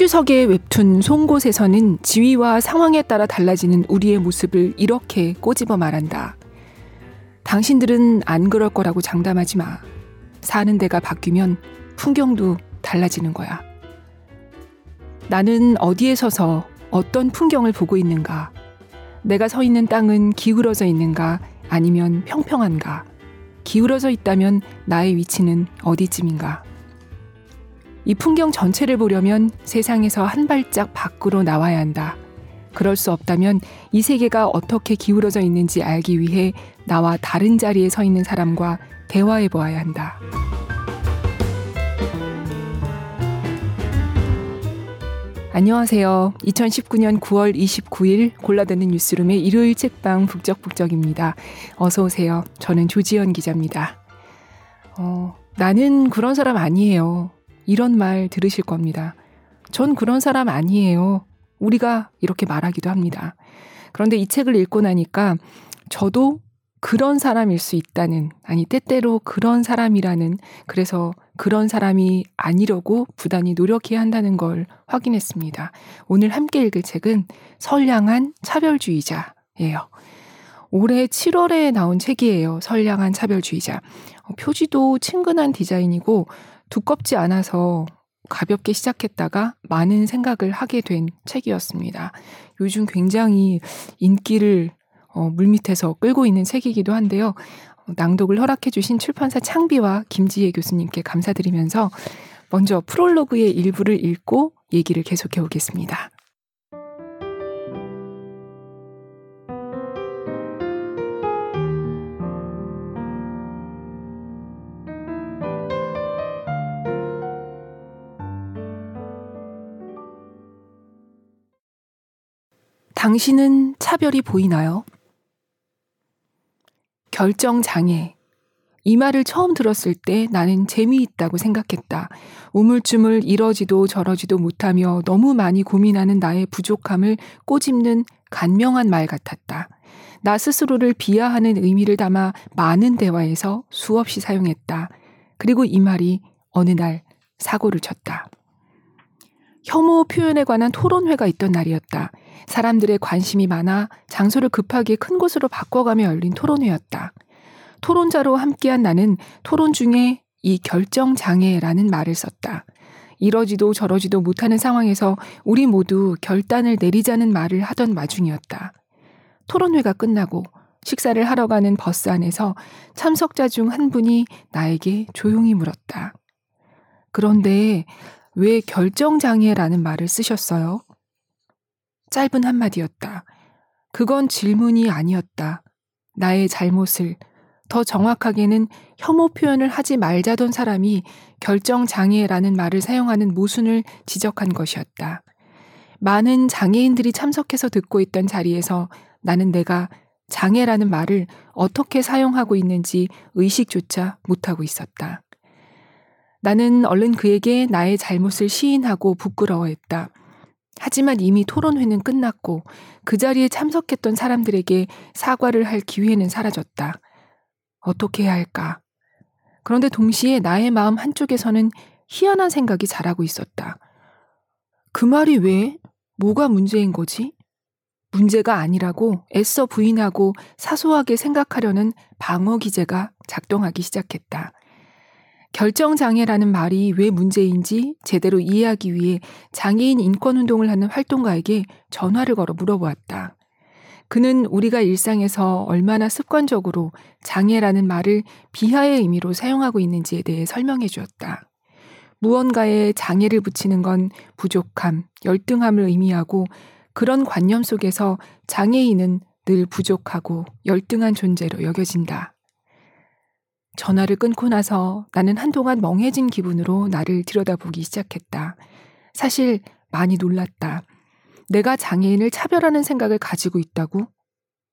최규석의 웹툰 송곳에서는 지위와 상황에 따라 달라지는 우리의 모습을 이렇게 꼬집어 말한다. 당신들은 안 그럴 거라고 장담하지 마. 사는 데가 바뀌면 풍경도 달라지는 거야. 나는 어디에 서서 어떤 풍경을 보고 있는가? 내가 서 있는 땅은 기울어져 있는가? 아니면 평평한가? 기울어져 있다면 나의 위치는 어디쯤인가? 이 풍경 전체를 보려면 세상에서 한 발짝 밖으로 나와야 한다. 그럴 수 없다면 이 세계가 어떻게 기울어져 있는지 알기 위해 나와 다른 자리에 서 있는 사람과 대화해 보아야 한다. 안녕하세요. 2019년 9월 29일 골라듣는 뉴스룸의 일요일 책방 북적북적입니다. 어서 오세요. 저는 조지현 기자입니다. 어, 나는 그런 사람 아니에요. 이런 말 들으실 겁니다. 전 그런 사람 아니에요. 우리가 이렇게 말하기도 합니다. 그런데 이 책을 읽고 나니까 저도 그런 사람일 수 있다는, 아니, 때때로 그런 사람이라는, 그래서 그런 사람이 아니려고 부단히 노력해야 한다는 걸 확인했습니다. 오늘 함께 읽을 책은 선량한 차별주의자예요. 올해 7월에 나온 책이에요. 선량한 차별주의자. 어, 표지도 친근한 디자인이고 두껍지 않아서 가볍게 시작했다가 많은 생각을 하게 된 책이었습니다. 요즘 굉장히 인기를 어, 물밑에서 끌고 있는 책이기도 한데요. 낭독을 허락해주신 출판사 창비와 김지혜 교수님께 감사드리면서 먼저 프롤로그의 일부를 읽고 얘기를 계속해 오겠습니다. 당신은 차별이 보이나요? 결정 장애. 이 말을 처음 들었을 때 나는 재미있다고 생각했다. 우물쭈물 이러지도 저러지도 못하며 너무 많이 고민하는 나의 부족함을 꼬집는 간명한 말 같았다. 나 스스로를 비하하는 의미를 담아 많은 대화에서 수없이 사용했다. 그리고 이 말이 어느 날 사고를 쳤다. 혐오 표현에 관한 토론회가 있던 날이었다. 사람들의 관심이 많아 장소를 급하게 큰 곳으로 바꿔가며 열린 토론회였다. 토론자로 함께한 나는 토론 중에 이 결정장애라는 말을 썼다. 이러지도 저러지도 못하는 상황에서 우리 모두 결단을 내리자는 말을 하던 와중이었다. 토론회가 끝나고 식사를 하러 가는 버스 안에서 참석자 중 한 분이 나에게 조용히 물었다. 그런데 왜 결정장애라는 말을 쓰셨어요? 짧은 한마디였다. 그건 질문이 아니었다. 나의 잘못을, 더 정확하게는 혐오 표현을 하지 말자던 사람이 결정장애라는 말을 사용하는 모순을 지적한 것이었다. 많은 장애인들이 참석해서 듣고 있던 자리에서 나는 내가 장애라는 말을 어떻게 사용하고 있는지 의식조차 못하고 있었다. 나는 얼른 그에게 나의 잘못을 시인하고 부끄러워했다. 하지만 이미 토론회는 끝났고 그 자리에 참석했던 사람들에게 사과를 할 기회는 사라졌다. 어떻게 해야 할까? 그런데 동시에 나의 마음 한쪽에서는 희한한 생각이 자라고 있었다. 그 말이 왜? 뭐가 문제인 거지? 문제가 아니라고 애써 부인하고 사소하게 생각하려는 방어 기제가 작동하기 시작했다. 결정장애라는 말이 왜 문제인지 제대로 이해하기 위해 장애인 인권운동을 하는 활동가에게 전화를 걸어 물어보았다. 그는 우리가 일상에서 얼마나 습관적으로 장애라는 말을 비하의 의미로 사용하고 있는지에 대해 설명해 주었다. 무언가에 장애를 붙이는 건 부족함, 열등함을 의미하고 그런 관념 속에서 장애인은 늘 부족하고 열등한 존재로 여겨진다. 전화를 끊고 나서 나는 한동안 멍해진 기분으로 나를 들여다보기 시작했다. 사실 많이 놀랐다. 내가 장애인을 차별하는 생각을 가지고 있다고?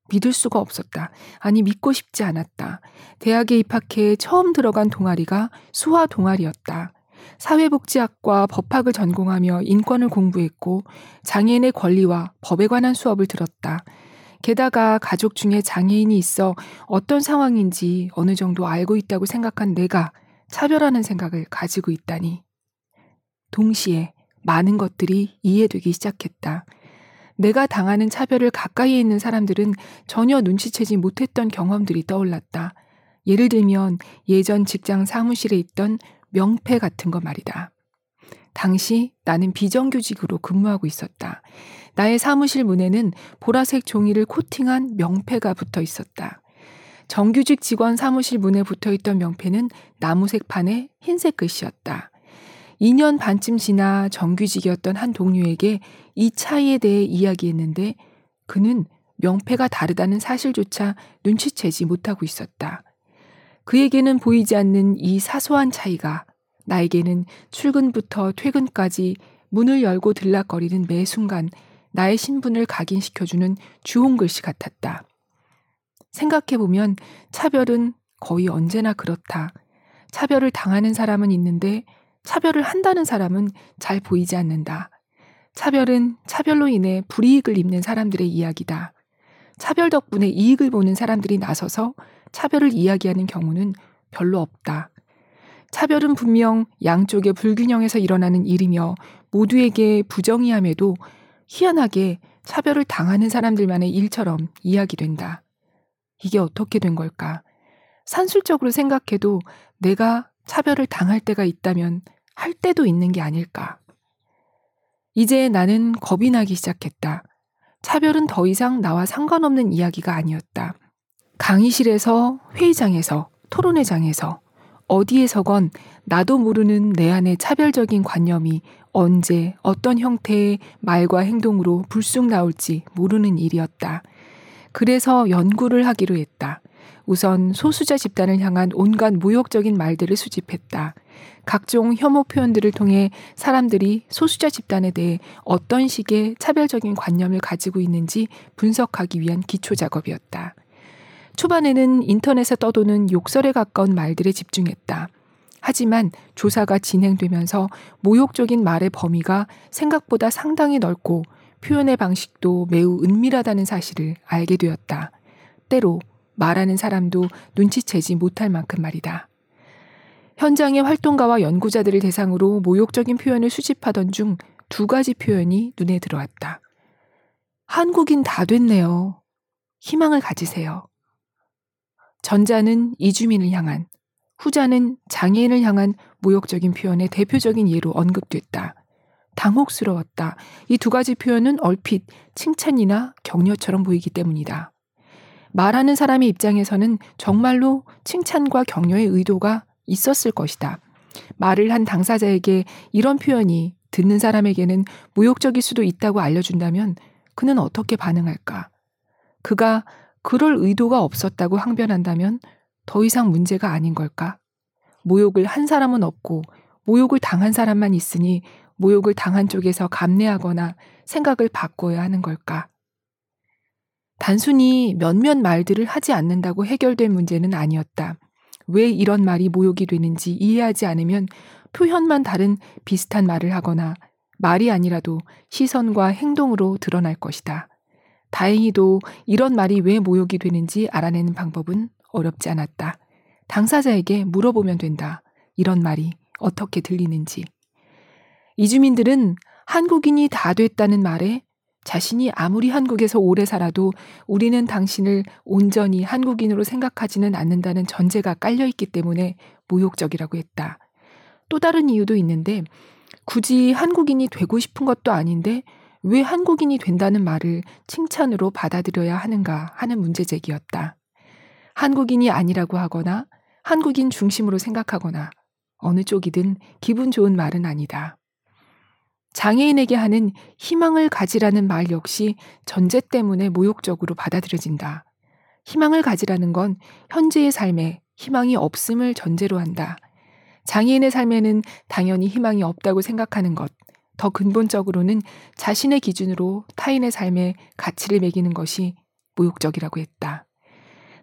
믿을 수가 없었다. 아니, 믿고 싶지 않았다. 대학에 입학해 처음 들어간 동아리가 수화 동아리였다. 사회복지학과 법학을 전공하며 인권을 공부했고 장애인의 권리와 법에 관한 수업을 들었다. 게다가 가족 중에 장애인이 있어 어떤 상황인지 어느 정도 알고 있다고 생각한 내가 차별하는 생각을 가지고 있다니. 동시에 많은 것들이 이해되기 시작했다. 내가 당하는 차별을 가까이에 있는 사람들은 전혀 눈치채지 못했던 경험들이 떠올랐다. 예를 들면 예전 직장 사무실에 있던 명패 같은 거 말이다. 당시 나는 비정규직으로 근무하고 있었다. 나의 사무실 문에는 보라색 종이를 코팅한 명패가 붙어 있었다. 정규직 직원 사무실 문에 붙어 있던 명패는 나무색 판에 흰색 글씨였다. 2년 반쯤 지나 정규직이었던 한 동료에게 이 차이에 대해 이야기했는데 그는 명패가 다르다는 사실조차 눈치채지 못하고 있었다. 그에게는 보이지 않는 이 사소한 차이가 나에게는 출근부터 퇴근까지 문을 열고 들락거리는 매 순간 나의 신분을 각인시켜주는 주홍글씨 같았다. 생각해보면 차별은 거의 언제나 그렇다. 차별을 당하는 사람은 있는데 차별을 한다는 사람은 잘 보이지 않는다. 차별은 차별로 인해 불이익을 입는 사람들의 이야기다. 차별 덕분에 이익을 보는 사람들이 나서서 차별을 이야기하는 경우는 별로 없다. 차별은 분명 양쪽의 불균형에서 일어나는 일이며 모두에게 부정의함에도 희한하게 차별을 당하는 사람들만의 일처럼 이야기된다. 이게 어떻게 된 걸까? 산술적으로 생각해도 내가 차별을 당할 때가 있다면 할 때도 있는 게 아닐까. 이제 나는 겁이 나기 시작했다. 차별은 더 이상 나와 상관없는 이야기가 아니었다. 강의실에서, 회의장에서, 토론회장에서, 어디에서건 나도 모르는 내 안의 차별적인 관념이 언제 어떤 형태의 말과 행동으로 불쑥 나올지 모르는 일이었다. 그래서 연구를 하기로 했다. 우선 소수자 집단을 향한 온갖 모욕적인 말들을 수집했다. 각종 혐오 표현들을 통해 사람들이 소수자 집단에 대해 어떤 식의 차별적인 관념을 가지고 있는지 분석하기 위한 기초 작업이었다. 초반에는 인터넷에 떠도는 욕설에 가까운 말들에 집중했다. 하지만 조사가 진행되면서 모욕적인 말의 범위가 생각보다 상당히 넓고 표현의 방식도 매우 은밀하다는 사실을 알게 되었다. 때로 말하는 사람도 눈치채지 못할 만큼 말이다. 현장의 활동가와 연구자들을 대상으로 모욕적인 표현을 수집하던 중 두 가지 표현이 눈에 들어왔다. 한국인 다 됐네요. 희망을 가지세요. 전자는 이주민을 향한, 후자는 장애인을 향한 모욕적인 표현의 대표적인 예로 언급됐다. 당혹스러웠다. 이 두 가지 표현은 얼핏 칭찬이나 격려처럼 보이기 때문이다. 말하는 사람의 입장에서는 정말로 칭찬과 격려의 의도가 있었을 것이다. 말을 한 당사자에게 이런 표현이 듣는 사람에게는 모욕적일 수도 있다고 알려준다면 그는 어떻게 반응할까? 그가 그럴 의도가 없었다고 항변한다면 더 이상 문제가 아닌 걸까? 모욕을 한 사람은 없고 모욕을 당한 사람만 있으니 모욕을 당한 쪽에서 감내하거나 생각을 바꿔야 하는 걸까? 단순히 몇몇 말들을 하지 않는다고 해결된 문제는 아니었다. 왜 이런 말이 모욕이 되는지 이해하지 않으면 표현만 다른 비슷한 말을 하거나 말이 아니라도 시선과 행동으로 드러날 것이다. 다행히도 이런 말이 왜 모욕이 되는지 알아내는 방법은 어렵지 않았다. 당사자에게 물어보면 된다. 이런 말이 어떻게 들리는지. 이주민들은 한국인이 다 됐다는 말에 자신이 아무리 한국에서 오래 살아도 우리는 당신을 온전히 한국인으로 생각하지는 않는다는 전제가 깔려있기 때문에 모욕적이라고 했다. 또 다른 이유도 있는데 굳이 한국인이 되고 싶은 것도 아닌데 왜 한국인이 된다는 말을 칭찬으로 받아들여야 하는가 하는 문제 제기였다. 한국인이 아니라고 하거나 한국인 중심으로 생각하거나 어느 쪽이든 기분 좋은 말은 아니다. 장애인에게 하는 희망을 가지라는 말 역시 전제 때문에 모욕적으로 받아들여진다. 희망을 가지라는 건 현재의 삶에 희망이 없음을 전제로 한다. 장애인의 삶에는 당연히 희망이 없다고 생각하는 것, 더 근본적으로는 자신의 기준으로 타인의 삶에 가치를 매기는 것이 모욕적이라고 했다.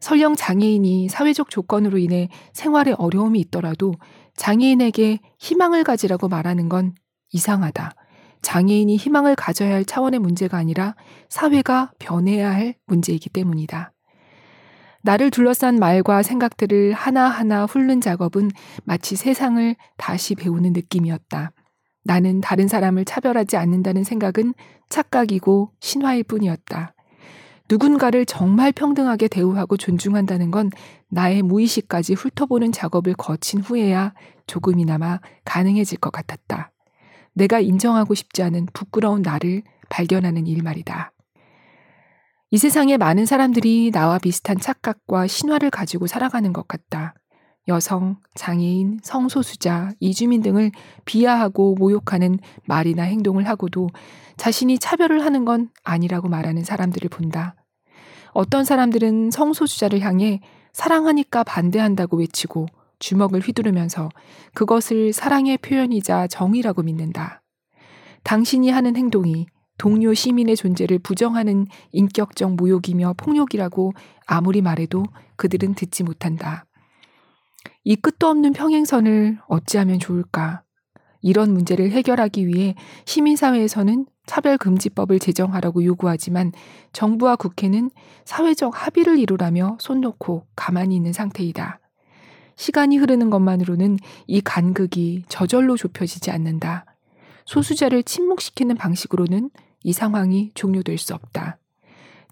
설령 장애인이 사회적 조건으로 인해 생활에 어려움이 있더라도 장애인에게 희망을 가지라고 말하는 건 이상하다. 장애인이 희망을 가져야 할 차원의 문제가 아니라 사회가 변해야 할 문제이기 때문이다. 나를 둘러싼 말과 생각들을 하나하나 훑는 작업은 마치 세상을 다시 배우는 느낌이었다. 나는 다른 사람을 차별하지 않는다는 생각은 착각이고 신화일 뿐이었다. 누군가를 정말 평등하게 대우하고 존중한다는 건 나의 무의식까지 훑어보는 작업을 거친 후에야 조금이나마 가능해질 것 같았다. 내가 인정하고 싶지 않은 부끄러운 나를 발견하는 일 말이다. 이 세상에 많은 사람들이 나와 비슷한 착각과 신화를 가지고 살아가는 것 같다. 여성, 장애인, 성소수자, 이주민 등을 비하하고 모욕하는 말이나 행동을 하고도 자신이 차별을 하는 건 아니라고 말하는 사람들을 본다. 어떤 사람들은 성소수자를 향해 사랑하니까 반대한다고 외치고 주먹을 휘두르면서 그것을 사랑의 표현이자 정의라고 믿는다. 당신이 하는 행동이 동료 시민의 존재를 부정하는 인격적 모욕이며 폭력이라고 아무리 말해도 그들은 듣지 못한다. 이 끝도 없는 평행선을 어찌하면 좋을까? 이런 문제를 해결하기 위해 시민사회에서는 차별금지법을 제정하라고 요구하지만 정부와 국회는 사회적 합의를 이루라며 손 놓고 가만히 있는 상태이다. 시간이 흐르는 것만으로는 이 간극이 저절로 좁혀지지 않는다. 소수자를 침묵시키는 방식으로는 이 상황이 종료될 수 없다.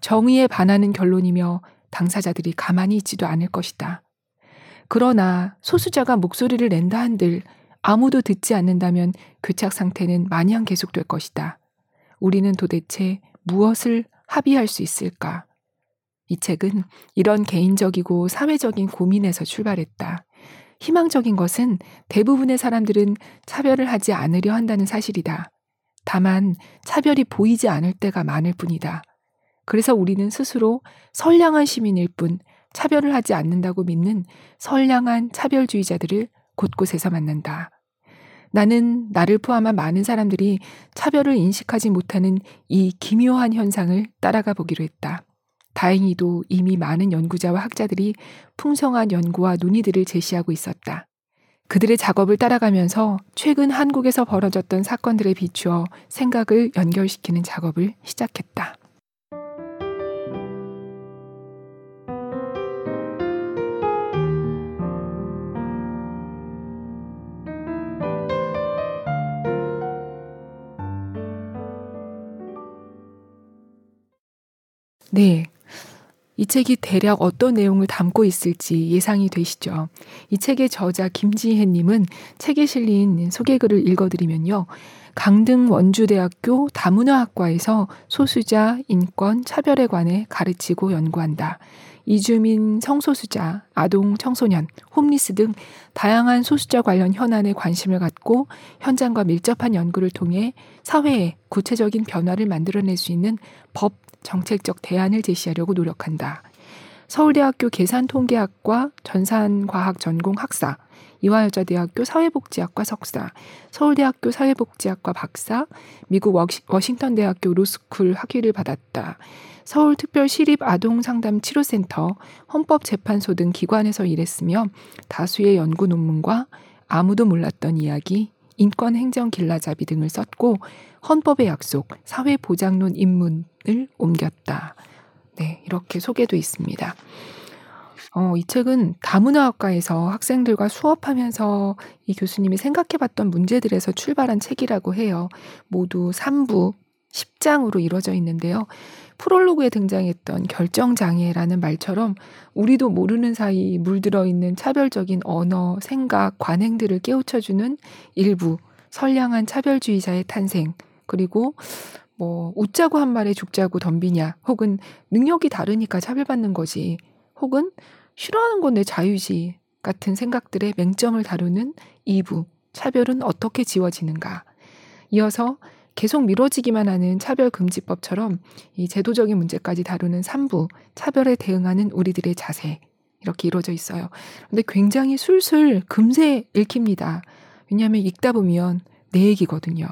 정의에 반하는 결론이며 당사자들이 가만히 있지도 않을 것이다. 그러나 소수자가 목소리를 낸다 한들 아무도 듣지 않는다면 교착 상태는 마냥 계속될 것이다. 우리는 도대체 무엇을 합의할 수 있을까? 이 책은 이런 개인적이고 사회적인 고민에서 출발했다. 희망적인 것은 대부분의 사람들은 차별을 하지 않으려 한다는 사실이다. 다만 차별이 보이지 않을 때가 많을 뿐이다. 그래서 우리는 스스로 선량한 시민일 뿐 차별을 하지 않는다고 믿는 선량한 차별주의자들을 곳곳에서 만난다. 나는 나를 포함한 많은 사람들이 차별을 인식하지 못하는 이 기묘한 현상을 따라가 보기로 했다. 다행히도 이미 많은 연구자와 학자들이 풍성한 연구와 논의들을 제시하고 있었다. 그들의 작업을 따라가면서 최근 한국에서 벌어졌던 사건들에 비추어 생각을 연결시키는 작업을 시작했다. 네. 이 책이 대략 어떤 내용을 담고 있을지 예상이 되시죠. 이 책의 저자 김지혜님은 책에 실린 소개글을 읽어드리면요. 강등 원주대학교 다문화학과에서 소수자, 인권, 차별에 관해 가르치고 연구한다. 이주민, 성소수자, 아동, 청소년, 홈리스 등 다양한 소수자 관련 현안에 관심을 갖고 현장과 밀접한 연구를 통해 사회에 구체적인 변화를 만들어낼 수 있는 법, 정책적 대안을 제시하려고 노력한다. 서울대학교 계산통계학과 전산과학 전공 학사, 이화여자대학교 사회복지학과 석사, 서울대학교 사회복지학과 박사, 미국 워싱턴대학교 로스쿨 학위를 받았다. 서울특별시립아동상담치료센터, 헌법재판소 등 기관에서 일했으며 다수의 연구 논문과 아무도 몰랐던 이야기, 인권행정 길라잡이 등을 썼고 헌법의 약속, 사회보장론 입문을 옮겼다. 네, 이렇게 소개도 있습니다. 어, 이 책은 다문화학과에서 학생들과 수업하면서 이 교수님이 생각해봤던 문제들에서 출발한 책이라고 해요. 모두 3부, 10장으로 이루어져 있는데요. 프롤로그에 등장했던 결정장애라는 말처럼 우리도 모르는 사이 물들어 있는 차별적인 언어, 생각, 관행들을 깨우쳐주는 일부 선량한 차별주의자의 탄생, 그리고 뭐 웃자고 한 말에 죽자고 덤비냐 혹은 능력이 다르니까 차별받는 거지 혹은 싫어하는 건 내 자유지 같은 생각들의 맹점을 다루는 2부 차별은 어떻게 지워지는가. 이어서 계속 미뤄지기만 하는 차별금지법처럼 이 제도적인 문제까지 다루는 3부 차별에 대응하는 우리들의 자세 이렇게 이루어져 있어요. 근데 굉장히 술술 금세 읽힙니다. 왜냐하면 읽다 보면 내 얘기거든요.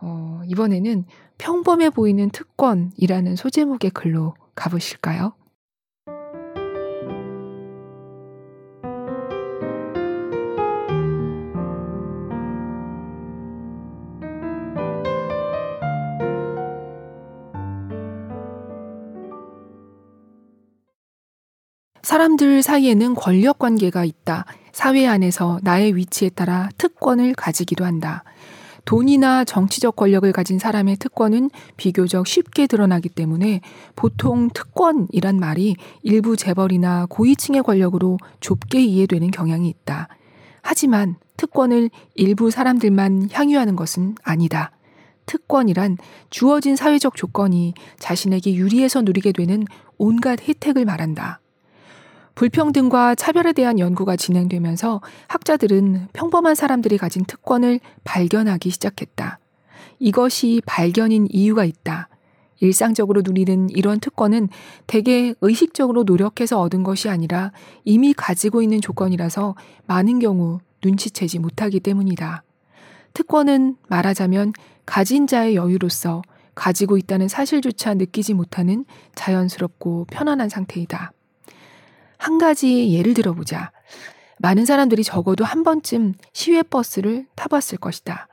어, 이번에는 평범해 보이는 특권이라는 소제목의 글로 가보실까요? 사람들 사이에는 권력 관계가 있다. 사회 안에서 나의 위치에 따라 특권을 가지기도 한다. 돈이나 정치적 권력을 가진 사람의 특권은 비교적 쉽게 드러나기 때문에 보통 특권이란 말이 일부 재벌이나 고위층의 권력으로 좁게 이해되는 경향이 있다. 하지만 특권을 일부 사람들만 향유하는 것은 아니다. 특권이란 주어진 사회적 조건이 자신에게 유리해서 누리게 되는 온갖 혜택을 말한다. 불평등과 차별에 대한 연구가 진행되면서 학자들은 평범한 사람들이 가진 특권을 발견하기 시작했다. 이것이 발견인 이유가 있다. 일상적으로 누리는 이런 특권은 대개 의식적으로 노력해서 얻은 것이 아니라 이미 가지고 있는 조건이라서 많은 경우 눈치채지 못하기 때문이다. 특권은 말하자면 가진 자의 여유로서 가지고 있다는 사실조차 느끼지 못하는 자연스럽고 편안한 상태이다. 한 가지 예를 들어보자. 많은 사람들이 적어도 한 번쯤 시외버스를 타봤을 것이다.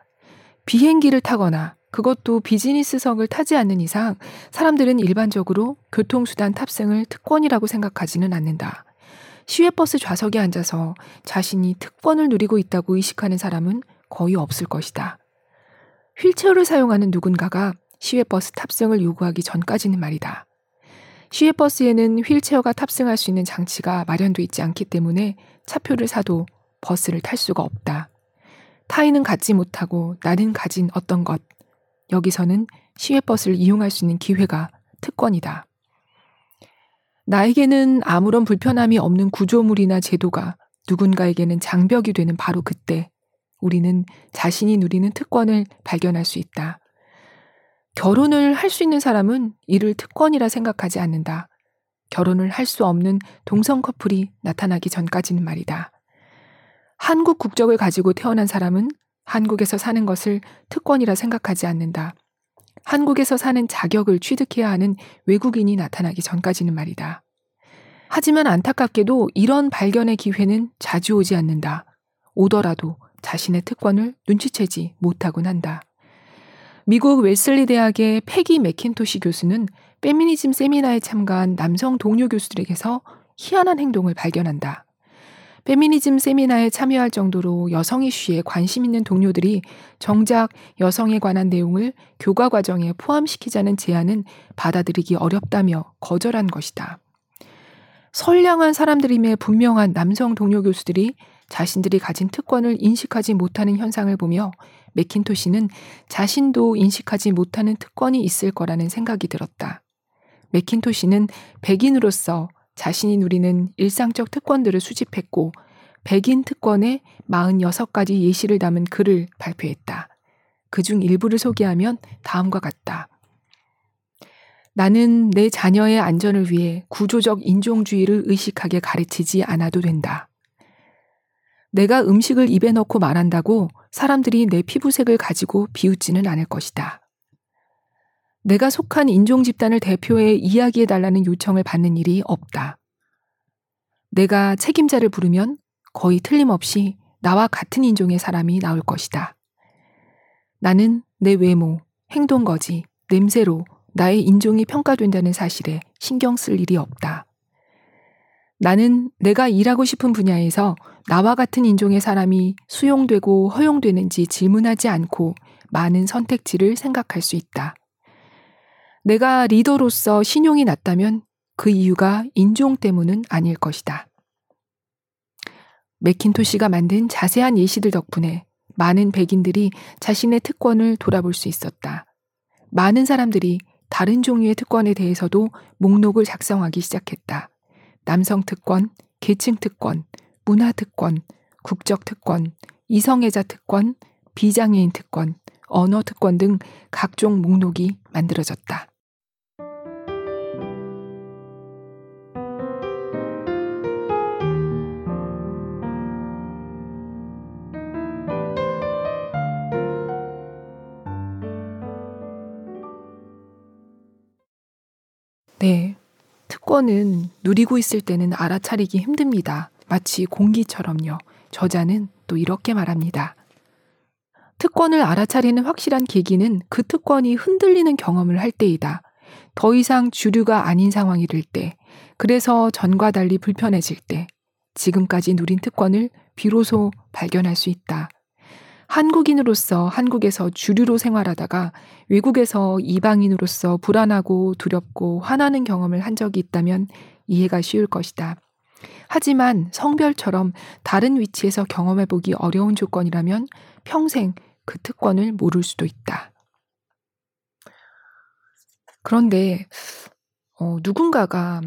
비행기를 타거나 그것도 비즈니스석을 타지 않는 이상 사람들은 일반적으로 교통수단 탑승을 특권이라고 생각하지는 않는다. 시외버스 좌석에 앉아서 자신이 특권을 누리고 있다고 의식하는 사람은 거의 없을 것이다. 휠체어를 사용하는 누군가가 시외버스 탑승을 요구하기 전까지는 말이다. 시외버스에는 휠체어가 탑승할 수 있는 장치가 마련돼 있지 않기 때문에 차표를 사도 버스를 탈 수가 없다. 타인은 갖지 못하고 나는 가진 어떤 것. 여기서는 시외버스를 이용할 수 있는 기회가 특권이다. 나에게는 아무런 불편함이 없는 구조물이나 제도가 누군가에게는 장벽이 되는 바로 그때 우리는 자신이 누리는 특권을 발견할 수 있다. 결혼을 할 수 있는 사람은 이를 특권이라 생각하지 않는다. 결혼을 할 수 없는 동성 커플이 나타나기 전까지는 말이다. 한국 국적을 가지고 태어난 사람은 한국에서 사는 것을 특권이라 생각하지 않는다. 한국에서 사는 자격을 취득해야 하는 외국인이 나타나기 전까지는 말이다. 하지만 안타깝게도 이런 발견의 기회는 자주 오지 않는다. 오더라도 자신의 특권을 눈치채지 못하곤 한다. 미국 웨슬리 대학의 패기 맥킨토시 교수는 페미니즘 세미나에 참가한 남성 동료 교수들에게서 희한한 행동을 발견한다. 페미니즘 세미나에 참여할 정도로 여성 이슈에 관심 있는 동료들이 정작 여성에 관한 내용을 교과 과정에 포함시키자는 제안은 받아들이기 어렵다며 거절한 것이다. 선량한 사람들임에 분명한 남성 동료 교수들이 자신들이 가진 특권을 인식하지 못하는 현상을 보며 맥킨토시는 자신도 인식하지 못하는 특권이 있을 거라는 생각이 들었다. 맥킨토시는 백인으로서 자신이 누리는 일상적 특권들을 수집했고 백인 특권의 46가지 예시를 담은 글을 발표했다. 그 중 일부를 소개하면 다음과 같다. 나는 내 자녀의 안전을 위해 구조적 인종주의를 의식하게 가르치지 않아도 된다. 내가 음식을 입에 넣고 말한다고 사람들이 내 피부색을 가지고 비웃지는 않을 것이다. 내가 속한 인종 집단을 대표해 이야기해 달라는 요청을 받는 일이 없다. 내가 책임자를 부르면 거의 틀림없이 나와 같은 인종의 사람이 나올 것이다. 나는 내 외모, 행동 거지, 냄새로 나의 인종이 평가된다는 사실에 신경 쓸 일이 없다. 나는 내가 일하고 싶은 분야에서 나와 같은 인종의 사람이 수용되고 허용되는지 질문하지 않고 많은 선택지를 생각할 수 있다. 내가 리더로서 신용이 낮다면 그 이유가 인종 때문은 아닐 것이다. 맥킨토시가 만든 자세한 예시들 덕분에 많은 백인들이 자신의 특권을 돌아볼 수 있었다. 많은 사람들이 다른 종류의 특권에 대해서도 목록을 작성하기 시작했다. 남성 특권, 계층 특권, 문화 특권, 국적 특권, 이성애자 특권, 비장애인 특권, 언어 특권 등 각종 목록이 만들어졌다. 네. 특권은 누리고 있을 때는 알아차리기 힘듭니다. 마치 공기처럼요. 저자는 또 이렇게 말합니다. 특권을 알아차리는 확실한 계기는 그 특권이 흔들리는 경험을 할 때이다. 더 이상 주류가 아닌 상황이 될 때, 그래서 전과 달리 불편해질 때, 지금까지 누린 특권을 비로소 발견할 수 있다. 한국인으로서 한국에서 주류로 생활하다가 외국에서 이방인으로서 불안하고 두렵고 화나는 경험을 한 적이 있다면 이해가 쉬울 것이다. 하지만 성별처럼 다른 위치에서 경험해보기 어려운 조건이라면 평생 그 특권을 모를 수도 있다. 그런데 어, 누군가가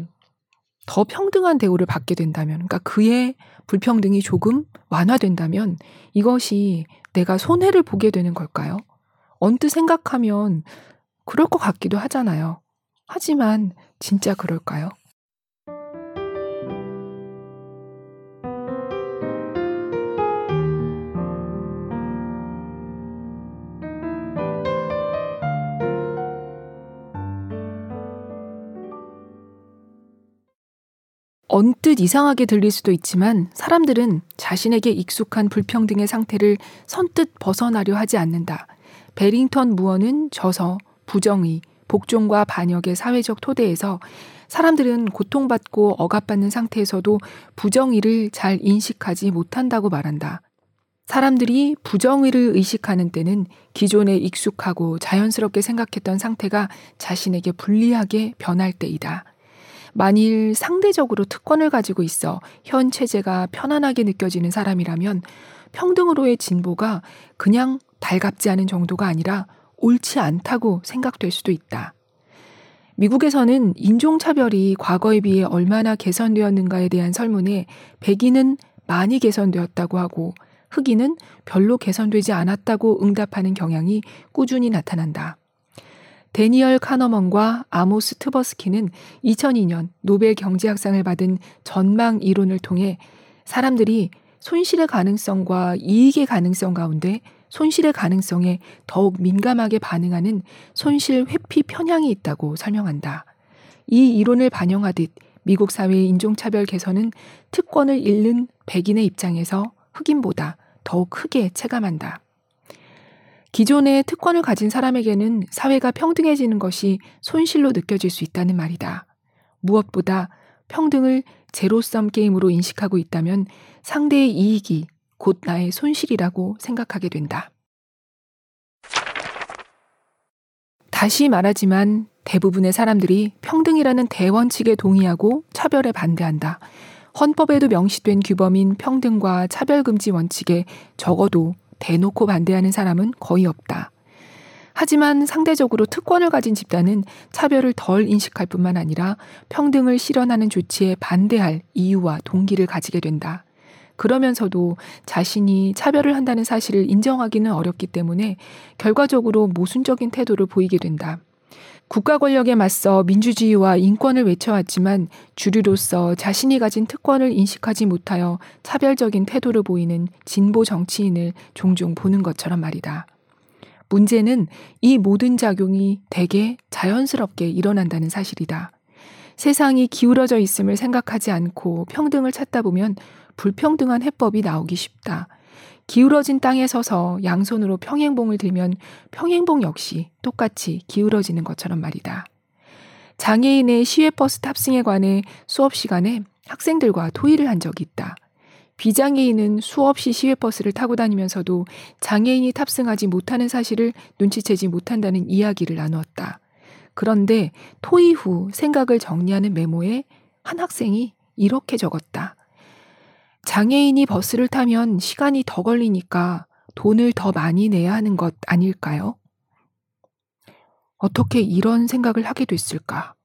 더 평등한 대우를 받게 된다면, 그러니까 그의 불평등이 조금 완화된다면 이것이 내가 손해를 보게 되는 걸까요? 언뜻 생각하면 그럴 것 같기도 하잖아요. 하지만 진짜 그럴까요? 언뜻 이상하게 들릴 수도 있지만 사람들은 자신에게 익숙한 불평등의 상태를 선뜻 벗어나려 하지 않는다. 베링턴 무어는 저서 부정의, 복종과 반역의 사회적 토대에서 사람들은 고통받고 억압받는 상태에서도 부정의를 잘 인식하지 못한다고 말한다. 사람들이 부정의를 의식하는 때는 기존에 익숙하고 자연스럽게 생각했던 상태가 자신에게 불리하게 변할 때이다. 만일 상대적으로 특권을 가지고 있어 현 체제가 편안하게 느껴지는 사람이라면 평등으로의 진보가 그냥 달갑지 않은 정도가 아니라 옳지 않다고 생각될 수도 있다. 미국에서는 인종차별이 과거에 비해 얼마나 개선되었는가에 대한 설문에 백인은 많이 개선되었다고 하고 흑인은 별로 개선되지 않았다고 응답하는 경향이 꾸준히 나타난다. 데니얼 카너먼과 아모스 트버스키는 2002년 노벨 경제학상을 받은 전망 이론을 통해 사람들이 손실의 가능성과 이익의 가능성 가운데 손실의 가능성에 더욱 민감하게 반응하는 손실 회피 편향이 있다고 설명한다. 이 이론을 반영하듯 미국 사회의 인종차별 개선은 특권을 잃는 백인의 입장에서 흑인보다 더욱 크게 체감한다. 기존의 특권을 가진 사람에게는 사회가 평등해지는 것이 손실로 느껴질 수 있다는 말이다. 무엇보다 평등을 제로섬 게임으로 인식하고 있다면 상대의 이익이 곧 나의 손실이라고 생각하게 된다. 다시 말하지만 대부분의 사람들이 평등이라는 대원칙에 동의하고 차별에 반대한다. 헌법에도 명시된 규범인 평등과 차별금지 원칙에 적어도 대놓고 반대하는 사람은 거의 없다. 하지만 상대적으로 특권을 가진 집단은 차별을 덜 인식할 뿐만 아니라 평등을 실현하는 조치에 반대할 이유와 동기를 가지게 된다. 그러면서도 자신이 차별을 한다는 사실을 인정하기는 어렵기 때문에 결과적으로 모순적인 태도를 보이게 된다. 국가 권력에 맞서 민주주의와 인권을 외쳐왔지만 주류로서 자신이 가진 특권을 인식하지 못하여 차별적인 태도를 보이는 진보 정치인을 종종 보는 것처럼 말이다. 문제는 이 모든 작용이 대개 자연스럽게 일어난다는 사실이다. 세상이 기울어져 있음을 생각하지 않고 평등을 찾다 보면 불평등한 해법이 나오기 쉽다. 기울어진 땅에 서서 양손으로 평행봉을 들면 평행봉 역시 똑같이 기울어지는 것처럼 말이다. 장애인의 시외버스 탑승에 관해 수업 시간에 학생들과 토의를 한 적이 있다. 비장애인은 수없이 시외버스를 타고 다니면서도 장애인이 탑승하지 못하는 사실을 눈치채지 못한다는 이야기를 나누었다. 그런데 토의 후 생각을 정리하는 메모에 한 학생이 이렇게 적었다. 장애인이 버스를 타면 시간이 더 걸리니까 돈을 더 많이 내야 하는 것 아닐까요? 어떻게 이런 생각을 하게 됐을까?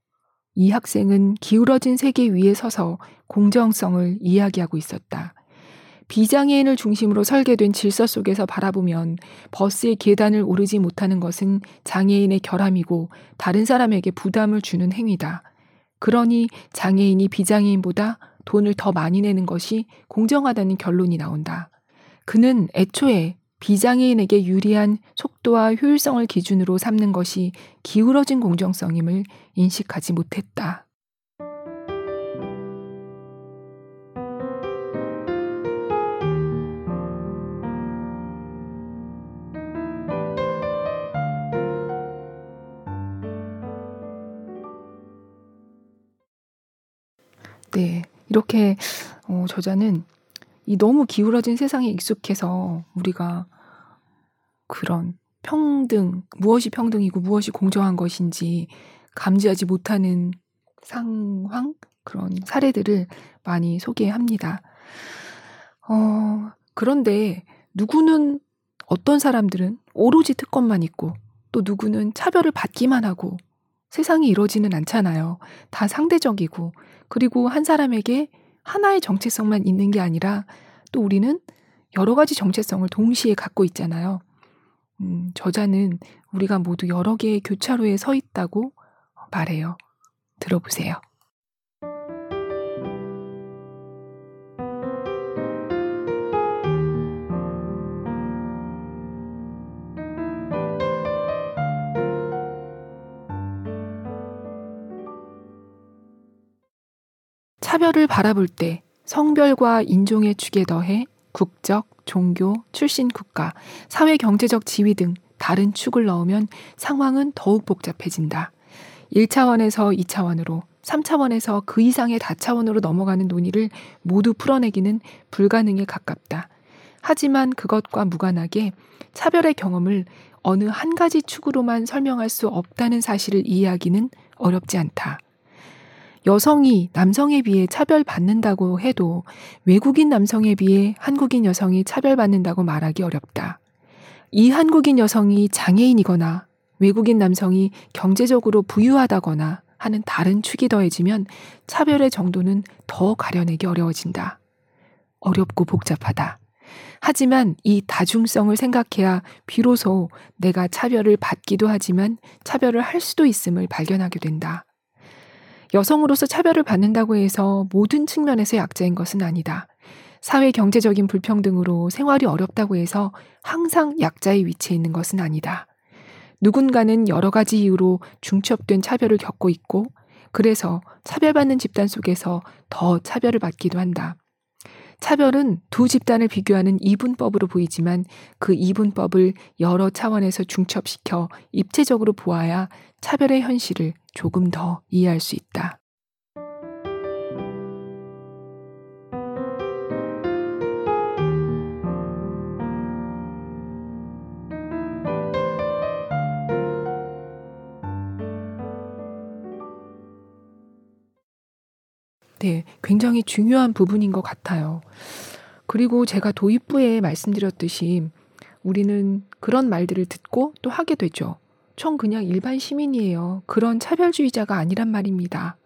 이 학생은 기울어진 세계 위에 서서 공정성을 이야기하고 있었다. 비장애인을 중심으로 설계된 질서 속에서 바라보면 버스의 계단을 오르지 못하는 것은 장애인의 결함이고 다른 사람에게 부담을 주는 행위다. 그러니 장애인이 비장애인보다 돈을 더 많이 내는 것이 공정하다는 결론이 나온다. 그는 애초에 비장애인에게 유리한 속도와 효율성을 기준으로 삼는 것이 기울어진 공정성임을 인식하지 못했다. 이렇게 어, 저자는 이 너무 기울어진 세상에 익숙해서 우리가 그런 평등, 무엇이 평등이고 무엇이 공정한 것인지 감지하지 못하는 상황, 그런 사례들을 많이 소개합니다. 어, 그런데 누구는 어떤 사람들은 오로지 특권만 있고 또 누구는 차별을 받기만 하고 세상이 이러지는 않잖아요. 다 상대적이고 그리고 한 사람에게 하나의 정체성만 있는 게 아니라 또 우리는 여러 가지 정체성을 동시에 갖고 있잖아요. 음, 저자는 우리가 모두 여러 개의 교차로에 서 있다고 말해요. 들어보세요. 차별을 바라볼 때 성별과 인종의 축에 더해 국적, 종교, 출신 국가, 사회 경제적 지위 등 다른 축을 넣으면 상황은 더욱 복잡해진다. 1차원에서 2차원으로, 3차원에서 그 이상의 다차원으로 넘어가는 논의를 모두 풀어내기는 불가능에 가깝다. 하지만 그것과 무관하게 차별의 경험을 어느 한 가지 축으로만 설명할 수 없다는 사실을 이해하기는 어렵지 않다. 여성이 남성에 비해 차별받는다고 해도 외국인 남성에 비해 한국인 여성이 차별받는다고 말하기 어렵다. 이 한국인 여성이 장애인이거나 외국인 남성이 경제적으로 부유하다거나 하는 다른 축이 더해지면 차별의 정도는 더 가려내기 어려워진다. 어렵고 복잡하다. 하지만 이 다중성을 생각해야 비로소 내가 차별을 받기도 하지만 차별을 할 수도 있음을 발견하게 된다. 여성으로서 차별을 받는다고 해서 모든 측면에서 약자인 것은 아니다. 사회 경제적인 불평등으로 생활이 어렵다고 해서 항상 약자의 위치에 있는 것은 아니다. 누군가는 여러 가지 이유로 중첩된 차별을 겪고 있고, 그래서 차별받는 집단 속에서 더 차별을 받기도 한다. 차별은 두 집단을 비교하는 이분법으로 보이지만 그 이분법을 여러 차원에서 중첩시켜 입체적으로 보아야 차별의 현실을 조금 더 이해할 수 있다. 네, 굉장히 중요한 부분인 것 같아요. 그리고 제가 도입부에 말씀드렸듯이 우리는 그런 말들을 듣고 또 하게 되죠. 전 그냥 일반 시민이에요. 그런 차별주의자가 아니란 말입니다.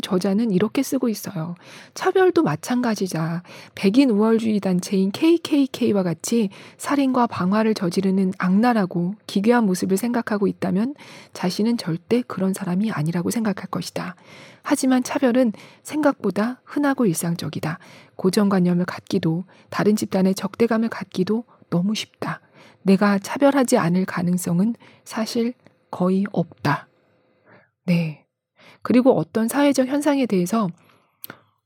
저자는 이렇게 쓰고 있어요. 차별도 마찬가지자. 백인 우월주의 단체인 KKK와 같이 살인과 방화를 저지르는 악랄하고 기괴한 모습을 생각하고 있다면 자신은 절대 그런 사람이 아니라고 생각할 것이다. 하지만 차별은 생각보다 흔하고 일상적이다. 고정관념을 갖기도 다른 집단의 적대감을 갖기도 너무 쉽다. 내가 차별하지 않을 가능성은 사실 거의 없다. 네. 그리고 어떤 사회적 현상에 대해서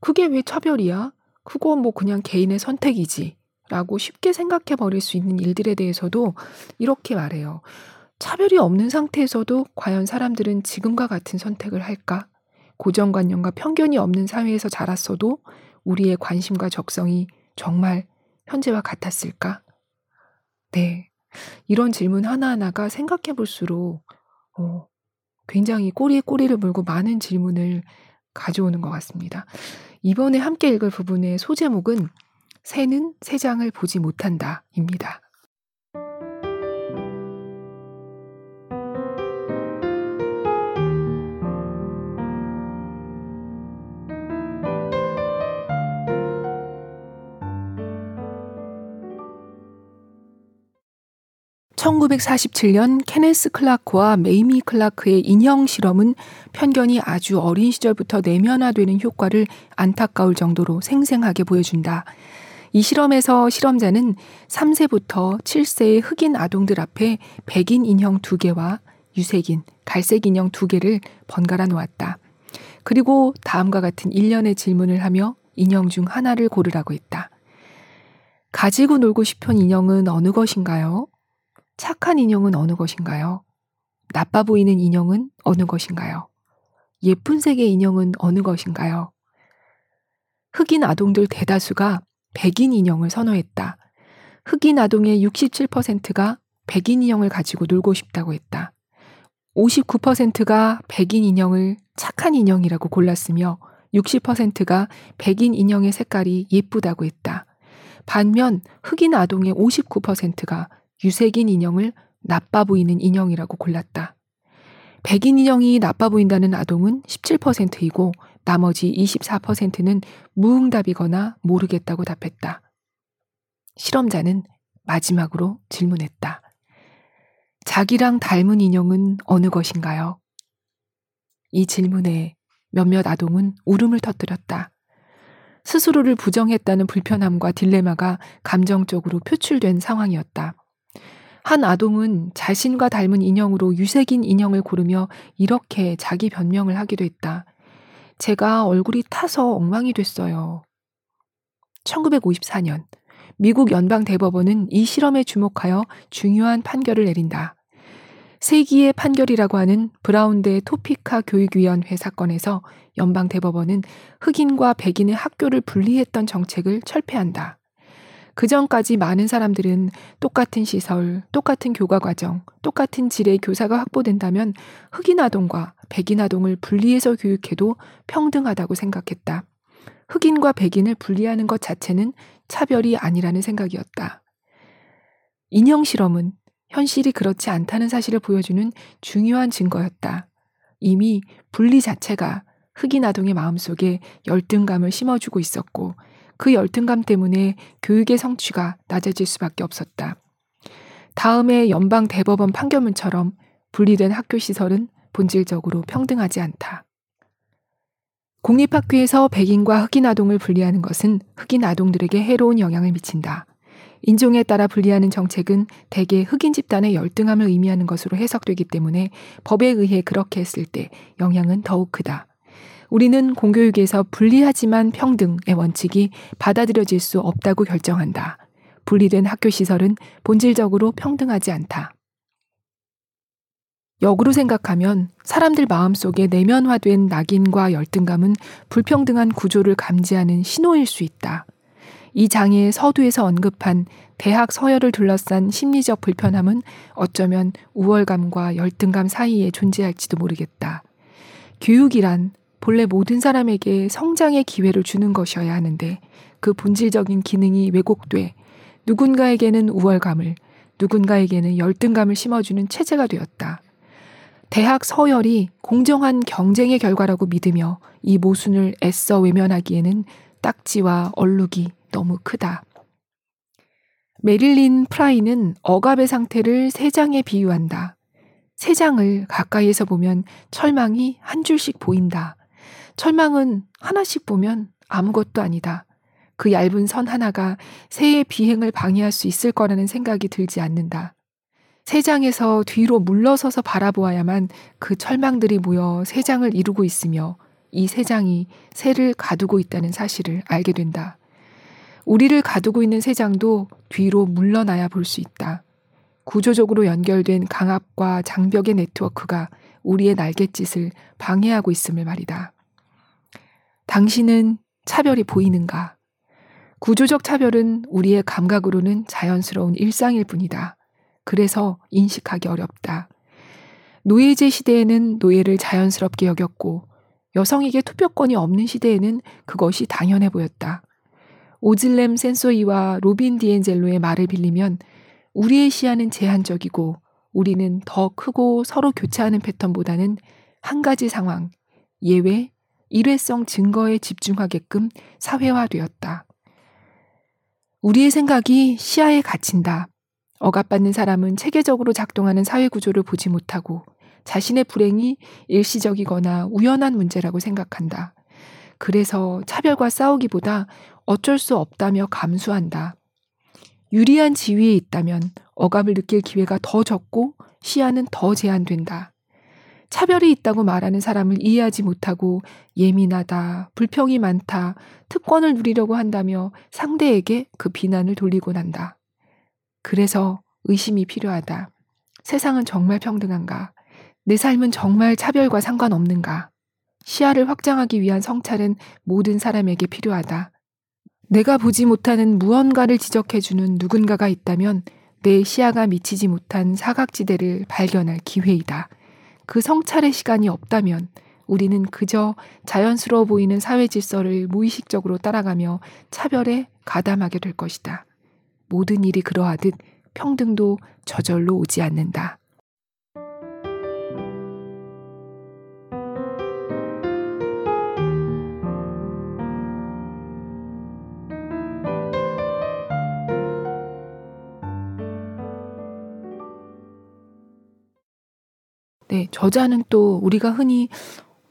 그게 왜 차별이야? 그거 뭐 그냥 개인의 선택이지. 라고 쉽게 생각해 버릴 수 있는 일들에 대해서도 이렇게 말해요. 차별이 없는 상태에서도 과연 사람들은 지금과 같은 선택을 할까? 고정관념과 편견이 없는 사회에서 자랐어도 우리의 관심과 적성이 정말 현재와 같았을까? 네. 이런 질문 하나하나가 생각해 볼수록, 어, 굉장히 꼬리에 꼬리를 물고 많은 질문을 가져오는 것 같습니다. 이번에 함께 읽을 부분의 소제목은 새는 새 장을 보지 못한다 입니다. 1947년 케네스 클라크와 메이미 클라크의 인형 실험은 편견이 아주 어린 시절부터 내면화되는 효과를 안타까울 정도로 생생하게 보여준다. 이 실험에서 실험자는 3세부터 7세의 흑인 아동들 앞에 백인 인형 2개와 유색인, 갈색 인형 2개를 번갈아 놓았다. 그리고 다음과 같은 일련의 질문을 하며 인형 중 하나를 고르라고 했다. 가지고 놀고 싶은 인형은 어느 것인가요? 착한 인형은 어느 것인가요? 나빠 보이는 인형은 어느 것인가요? 예쁜 색의 인형은 어느 것인가요? 흑인 아동들 대다수가 백인 인형을 선호했다. 흑인 아동의 67%가 백인 인형을 가지고 놀고 싶다고 했다. 59%가 백인 인형을 착한 인형이라고 골랐으며 60%가 백인 인형의 색깔이 예쁘다고 했다. 반면 흑인 아동의 59%가 유색인 인형을 나빠 보이는 인형이라고 골랐다. 백인 인형이 나빠 보인다는 아동은 17%이고 나머지 24%는 무응답이거나 모르겠다고 답했다. 실험자는 마지막으로 질문했다. 자기랑 닮은 인형은 어느 것인가요? 이 질문에 몇몇 아동은 울음을 터뜨렸다. 스스로를 부정했다는 불편함과 딜레마가 감정적으로 표출된 상황이었다. 한 아동은 자신과 닮은 인형으로 유색인 인형을 고르며 이렇게 자기 변명을 하기도 했다. 제가 얼굴이 타서 엉망이 됐어요. 1954년 미국 연방 대법원은 이 실험에 주목하여 중요한 판결을 내린다. 세기의 판결이라고 하는 브라운대 토피카 교육위원회 사건에서 연방 대법원은 흑인과 백인의 학교를 분리했던 정책을 철폐한다. 그 전까지 많은 사람들은 똑같은 시설, 똑같은 교과 과정, 똑같은 질의 교사가 확보된다면 흑인 아동과 백인 아동을 분리해서 교육해도 평등하다고 생각했다. 흑인과 백인을 분리하는 것 자체는 차별이 아니라는 생각이었다. 인형 실험은 현실이 그렇지 않다는 사실을 보여주는 중요한 증거였다. 이미 분리 자체가 흑인 아동의 마음속에 열등감을 심어주고 있었고 그 열등감 때문에 교육의 성취가 낮아질 수밖에 없었다. 다음에 연방 대법원 판결문처럼 분리된 학교 시설은 본질적으로 평등하지 않다. 공립학교에서 백인과 흑인 아동을 분리하는 것은 흑인 아동들에게 해로운 영향을 미친다. 인종에 따라 분리하는 정책은 대개 흑인 집단의 열등함을 의미하는 것으로 해석되기 때문에 법에 의해 그렇게 했을 때 영향은 더욱 크다. 우리는 공교육에서 분리하지만 평등의 원칙이 받아들여질 수 없다고 결정한다. 분리된 학교 시설은 본질적으로 평등하지 않다. 역으로 생각하면 사람들 마음속에 내면화된 낙인과 열등감은 불평등한 구조를 감지하는 신호일 수 있다. 이 장애의 서두에서 언급한 대학 서열을 둘러싼 심리적 불편함은 어쩌면 우월감과 열등감 사이에 존재할지도 모르겠다. 교육이란 본래 모든 사람에게 성장의 기회를 주는 것이어야 하는데 그 본질적인 기능이 왜곡돼 누군가에게는 우월감을, 누군가에게는 열등감을 심어주는 체제가 되었다. 대학 서열이 공정한 경쟁의 결과라고 믿으며 이 모순을 애써 외면하기에는 딱지와 얼룩이 너무 크다. 메릴린 프라이는 억압의 상태를 세 장에 비유한다. 세 장을 가까이에서 보면 철망이 한 줄씩 보인다. 철망은 하나씩 보면 아무것도 아니다. 그 얇은 선 하나가 새의 비행을 방해할 수 있을 거라는 생각이 들지 않는다. 세장에서 뒤로 물러서서 바라보아야만 그 철망들이 모여 세장을 이루고 있으며 이 세장이 새를 가두고 있다는 사실을 알게 된다. 우리를 가두고 있는 세장도 뒤로 물러나야 볼 수 있다. 구조적으로 연결된 강압과 장벽의 네트워크가 우리의 날갯짓을 방해하고 있음을 말이다. 당신은 차별이 보이는가? 구조적 차별은 우리의 감각으로는 자연스러운 일상일 뿐이다. 그래서 인식하기 어렵다. 노예제 시대에는 노예를 자연스럽게 여겼고 여성에게 투표권이 없는 시대에는 그것이 당연해 보였다. 오즐렘 센소이와 로빈 디엔젤로의 말을 빌리면 우리의 시야는 제한적이고 우리는 더 크고 서로 교차하는 패턴보다는 한 가지 상황, 예외, 일회성 증거에 집중하게끔 사회화되었다. 우리의 생각이 시야에 갇힌다. 억압받는 사람은 체계적으로 작동하는 사회 구조를 보지 못하고 자신의 불행이 일시적이거나 우연한 문제라고 생각한다. 그래서 차별과 싸우기보다 어쩔 수 없다며 감수한다. 유리한 지위에 있다면 억압을 느낄 기회가 더 적고 시야는 더 제한된다. 차별이 있다고 말하는 사람을 이해하지 못하고 예민하다, 불평이 많다, 특권을 누리려고 한다며 상대에게 그 비난을 돌리곤 한다. 그래서 의심이 필요하다. 세상은 정말 평등한가? 내 삶은 정말 차별과 상관없는가? 시야를 확장하기 위한 성찰은 모든 사람에게 필요하다. 내가 보지 못하는 무언가를 지적해주는 누군가가 있다면 내 시야가 미치지 못한 사각지대를 발견할 기회이다. 그 성찰의 시간이 없다면 우리는 그저 자연스러워 보이는 사회 질서를 무의식적으로 따라가며 차별에 가담하게 될 것이다. 모든 일이 그러하듯 평등도 저절로 오지 않는다. 네, 저자는 또 우리가 흔히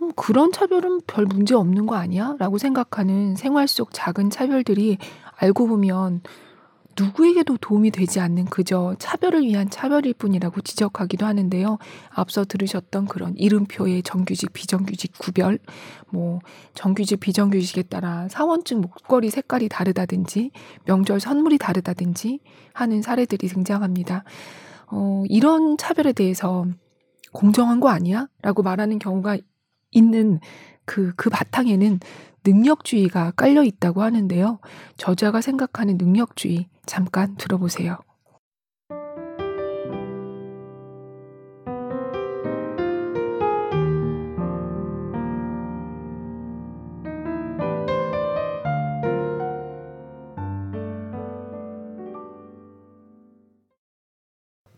음, 그런 차별은 별 문제 없는 거 아니야? 라고 생각하는 생활 속 작은 차별들이 알고 보면 누구에게도 도움이 되지 않는 그저 차별을 위한 차별일 뿐이라고 지적하기도 하는데요. 앞서 들으셨던 그런 이름표의 정규직, 비정규직 구별, 뭐, 정규직, 비정규직에 따라 사원증 목걸이 색깔이 다르다든지, 명절 선물이 다르다든지 하는 사례들이 등장합니다. 어, 이런 차별에 대해서 공정한 거 아니야? 라고 말하는 경우가 있는 그, 그 바탕에는 능력주의가 깔려 있다고 하는데요. 저자가 생각하는 능력주의 잠깐 들어보세요.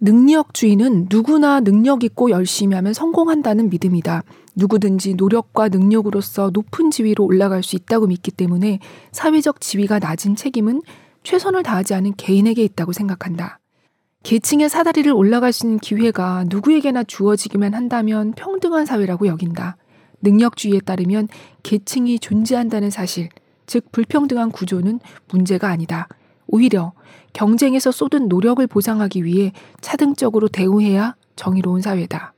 능력주의는 누구나 능력 있고 열심히 하면 성공한다는 믿음이다. 누구든지 노력과 능력으로서 높은 지위로 올라갈 수 있다고 믿기 때문에 사회적 지위가 낮은 책임은 최선을 다하지 않은 개인에게 있다고 생각한다. 계층의 사다리를 올라갈 수 있는 기회가 누구에게나 주어지기만 한다면 평등한 사회라고 여긴다. 능력주의에 따르면 계층이 존재한다는 사실, 즉 불평등한 구조는 문제가 아니다. 오히려 경쟁에서 쏟은 노력을 보상하기 위해 차등적으로 대우해야 정의로운 사회다.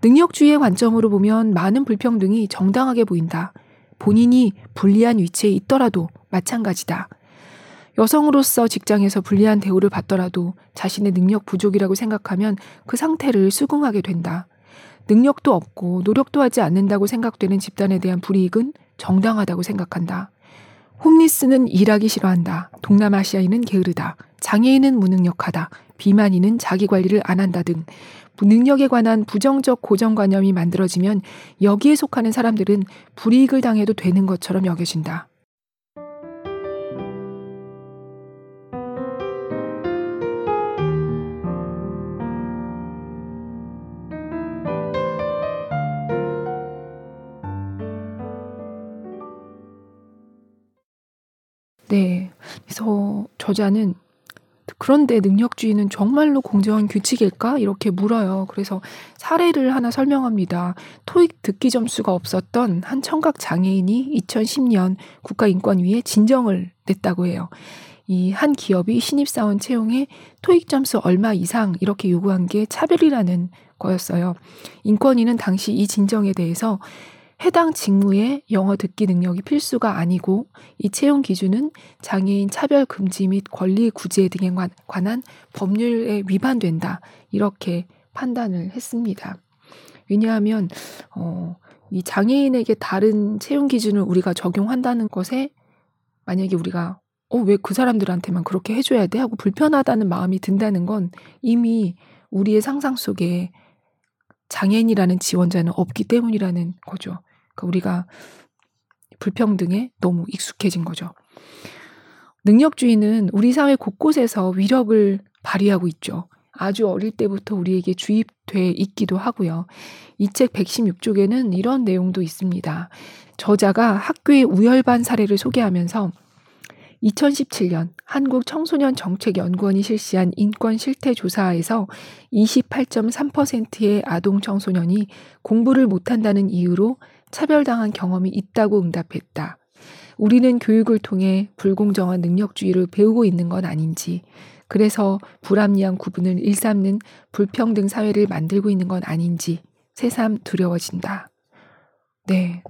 능력주의의 관점으로 보면 많은 불평등이 정당하게 보인다. 본인이 불리한 위치에 있더라도 마찬가지다. 여성으로서 직장에서 불리한 대우를 받더라도 자신의 능력 부족이라고 생각하면 그 상태를 수긍하게 된다. 능력도 없고 노력도 하지 않는다고 생각되는 집단에 대한 불이익은 정당하다고 생각한다. 홈리스는 일하기 싫어한다. 동남아시아인은 게으르다. 장애인은 무능력하다. 비만인은 자기 관리를 안 한다 등 능력에 관한 부정적 고정관념이 만들어지면 여기에 속하는 사람들은 불이익을 당해도 되는 것처럼 여겨진다. 네. 그래서 저자는 그런데 능력주의는 정말로 공정한 규칙일까? 이렇게 물어요. 그래서 사례를 하나 설명합니다. 토익 듣기 점수가 없었던 한 청각 장애인이 2010년 국가인권위에 진정을 냈다고 해요. 이 한 기업이 신입사원 채용에 토익 점수 얼마 이상 이렇게 요구한 게 차별이라는 거였어요. 인권위는 당시 이 진정에 대해서 해당 직무에 영어 듣기 능력이 필수가 아니고 이 채용 기준은 장애인 차별 금지 및 권리 구제 등에 관한 법률에 위반된다. 이렇게 판단을 했습니다. 왜냐하면 어, 이 장애인에게 다른 채용 기준을 우리가 적용한다는 것에 만약에 우리가 어, 왜 그 사람들한테만 그렇게 해줘야 돼? 하고 불편하다는 마음이 든다는 건 이미 우리의 상상 속에 장애인이라는 지원자는 없기 때문이라는 거죠. 그러니까 우리가 불평등에 너무 익숙해진 거죠. 능력주의는 우리 사회 곳곳에서 위력을 발휘하고 있죠. 아주 어릴 때부터 우리에게 주입돼 있기도 하고요. 이 책 116쪽에는 이런 내용도 있습니다. 저자가 학교의 우열반 사례를 소개하면서 2017년 한국 청소년 정책 연구원이 실시한 인권 실태 조사에서 28.3%의 아동 청소년이 공부를 못한다는 이유로 차별당한 경험이 있다고 응답했다. 우리는 교육을 통해 불공정한 능력주의를 배우고 있는 건 아닌지, 그래서 불합리한 구분을 일삼는 불평등 사회를 만들고 있는 건 아닌지 새삼 두려워진다. 네.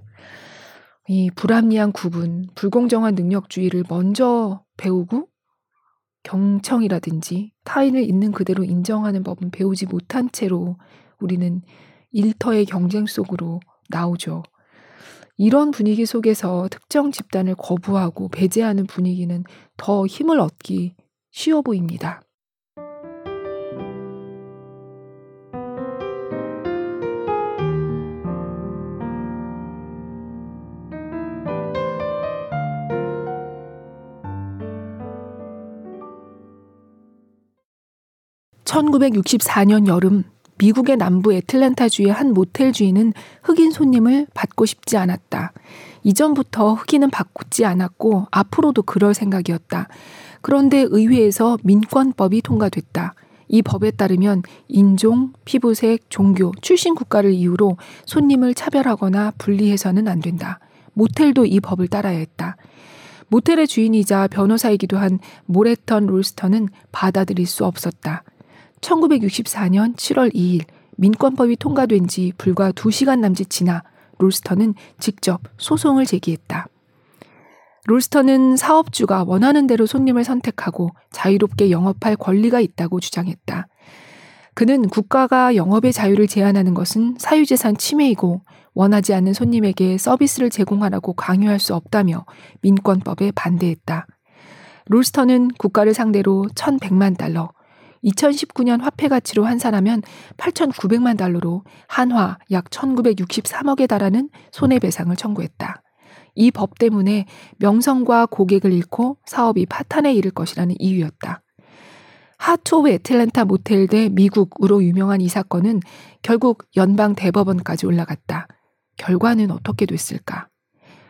이 불합리한 구분, 불공정한 능력주의를 먼저 배우고 경청이라든지 타인을 있는 그대로 인정하는 법은 배우지 못한 채로 우리는 일터의 경쟁 속으로 나오죠. 이런 분위기 속에서 특정 집단을 거부하고 배제하는 분위기는 더 힘을 얻기 쉬워 보입니다. (1964년) 여름 미국의 남부 애틀랜타 주의 한 모텔 주인은 흑인 손님을 받고 싶지 않았다. 이전부터 흑인은 받지 않았고 앞으로도 그럴 생각이었다. 그런데 의회에서 민권법이 통과됐다. 이 법에 따르면 인종, 피부색, 종교, 출신 국가를 이유로 손님을 차별하거나 분리해서는 안 된다. 모텔도 이 법을 따라야 했다. 모텔의 주인이자 변호사이기도 한 모레턴 롤스터는 받아들일 수 없었다. 1964년 7월 2일 민권법이 통과된 지 불과 2시간 남짓 지나 롤스터는 직접 소송을 제기했다. 롤스터는 사업주가 원하는 대로 손님을 선택하고 자유롭게 영업할 권리가 있다고 주장했다. 그는 국가가 영업의 자유를 제한하는 것은 사유재산 침해이고 원하지 않는 손님에게 서비스를 제공하라고 강요할 수 없다며 민권법에 반대했다. 롤스터는 국가를 상대로 1,100만 달러, 2019년 화폐 가치로 환산하면 8,900만 달러로 한화 약 1,963억에 달하는 손해배상을 청구했다. 이 법 때문에 명성과 고객을 잃고 사업이 파탄에 이를 것이라는 이유였다. 오브 애틀랜타 모텔 대 미국으로 유명한 이 사건은 결국 연방 대법원까지 올라갔다. 결과는 어떻게 됐을까?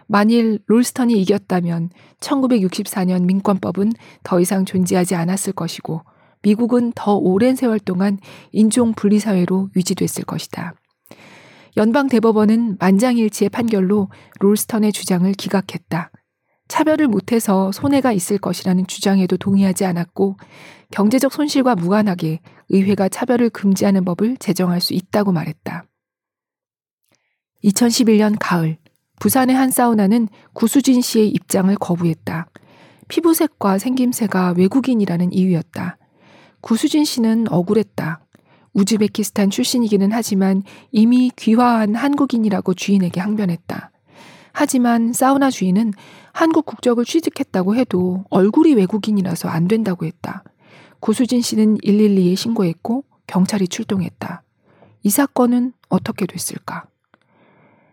만일 롤스턴이 이겼다면 1964년 민권법은 더 이상 존재하지 않았을 것이고 미국은 더 오랜 세월 동안 인종 분리 사회로 유지됐을 것이다. 연방 대법원은 만장일치의 판결로 롤스턴의 주장을 기각했다. 차별을 못해서 손해가 있을 것이라는 주장에도 동의하지 않았고 경제적 손실과 무관하게 의회가 차별을 금지하는 법을 제정할 수 있다고 말했다. 2011년 가을 부산의 한 사우나는 구수진 씨의 입장을 거부했다. 피부색과 생김새가 외국인이라는 이유였다. 구수진 씨는 억울했다. 우즈베키스탄 출신이기는 하지만 이미 귀화한 한국인이라고 주인에게 항변했다. 하지만 사우나 주인은 한국 국적을 취득했다고 해도 얼굴이 외국인이라서 안 된다고 했다. 구수진 씨는 112에 신고했고 경찰이 출동했다. 이 사건은 어떻게 됐을까?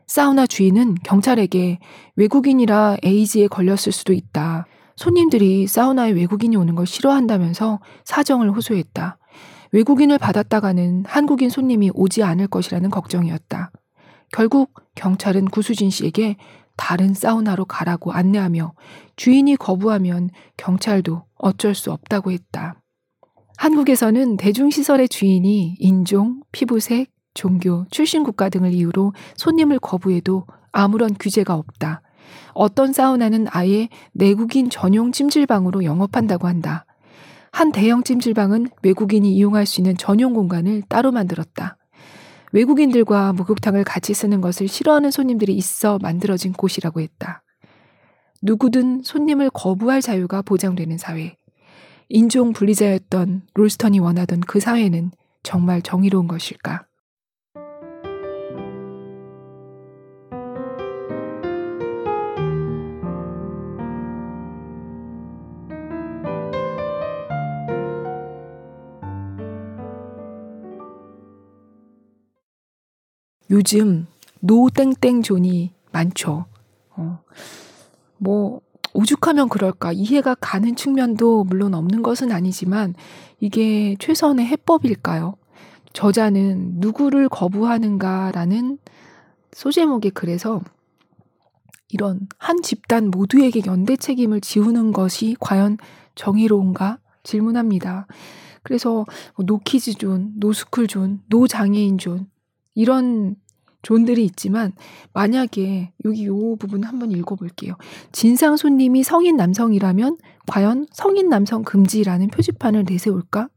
사우나 주인은 경찰에게 외국인이라 에이즈에 걸렸을 수도 있다. 손님들이 사우나에 외국인이 오는 걸 싫어한다면서 사정을 호소했다. 외국인을 받았다가는 한국인 손님이 오지 않을 것이라는 걱정이었다. 결국 경찰은 구수진 씨에게 다른 사우나로 가라고 안내하며 주인이 거부하면 경찰도 어쩔 수 없다고 했다. 한국에서는 대중시설의 주인이 인종, 피부색, 종교, 출신 국가 등을 이유로 손님을 거부해도 아무런 규제가 없다. 어떤 사우나는 아예 내국인 전용 찜질방으로 영업한다고 한다. 한 대형 찜질방은 외국인이 이용할 수 있는 전용 공간을 따로 만들었다. 외국인들과 목욕탕을 같이 쓰는 것을 싫어하는 손님들이 있어 만들어진 곳이라고 했다. 누구든 손님을 거부할 자유가 보장되는 사회. 인종 분리자였던 롤스턴이 원하던 그 사회는 정말 정의로운 것일까? 요즘 노땡땡 존이 많죠. 어, 뭐 오죽하면 그럴까 이해가 가는 측면도 물론 없는 것은 아니지만 이게 최선의 해법일까요? 저자는 누구를 거부하는가라는 소제목에 그래서 이런 한 집단 모두에게 연대 책임을 지우는 것이 과연 정의로운가 질문합니다. 그래서 뭐 노키즈 존, 노스쿨 존, 노장애인 존 이런 존들이 있지만 만약에 여기 요 부분 한번 읽어볼게요. 진상 손님이 성인 남성이라면 과연 성인 남성 금지라는 표지판을 내세울까?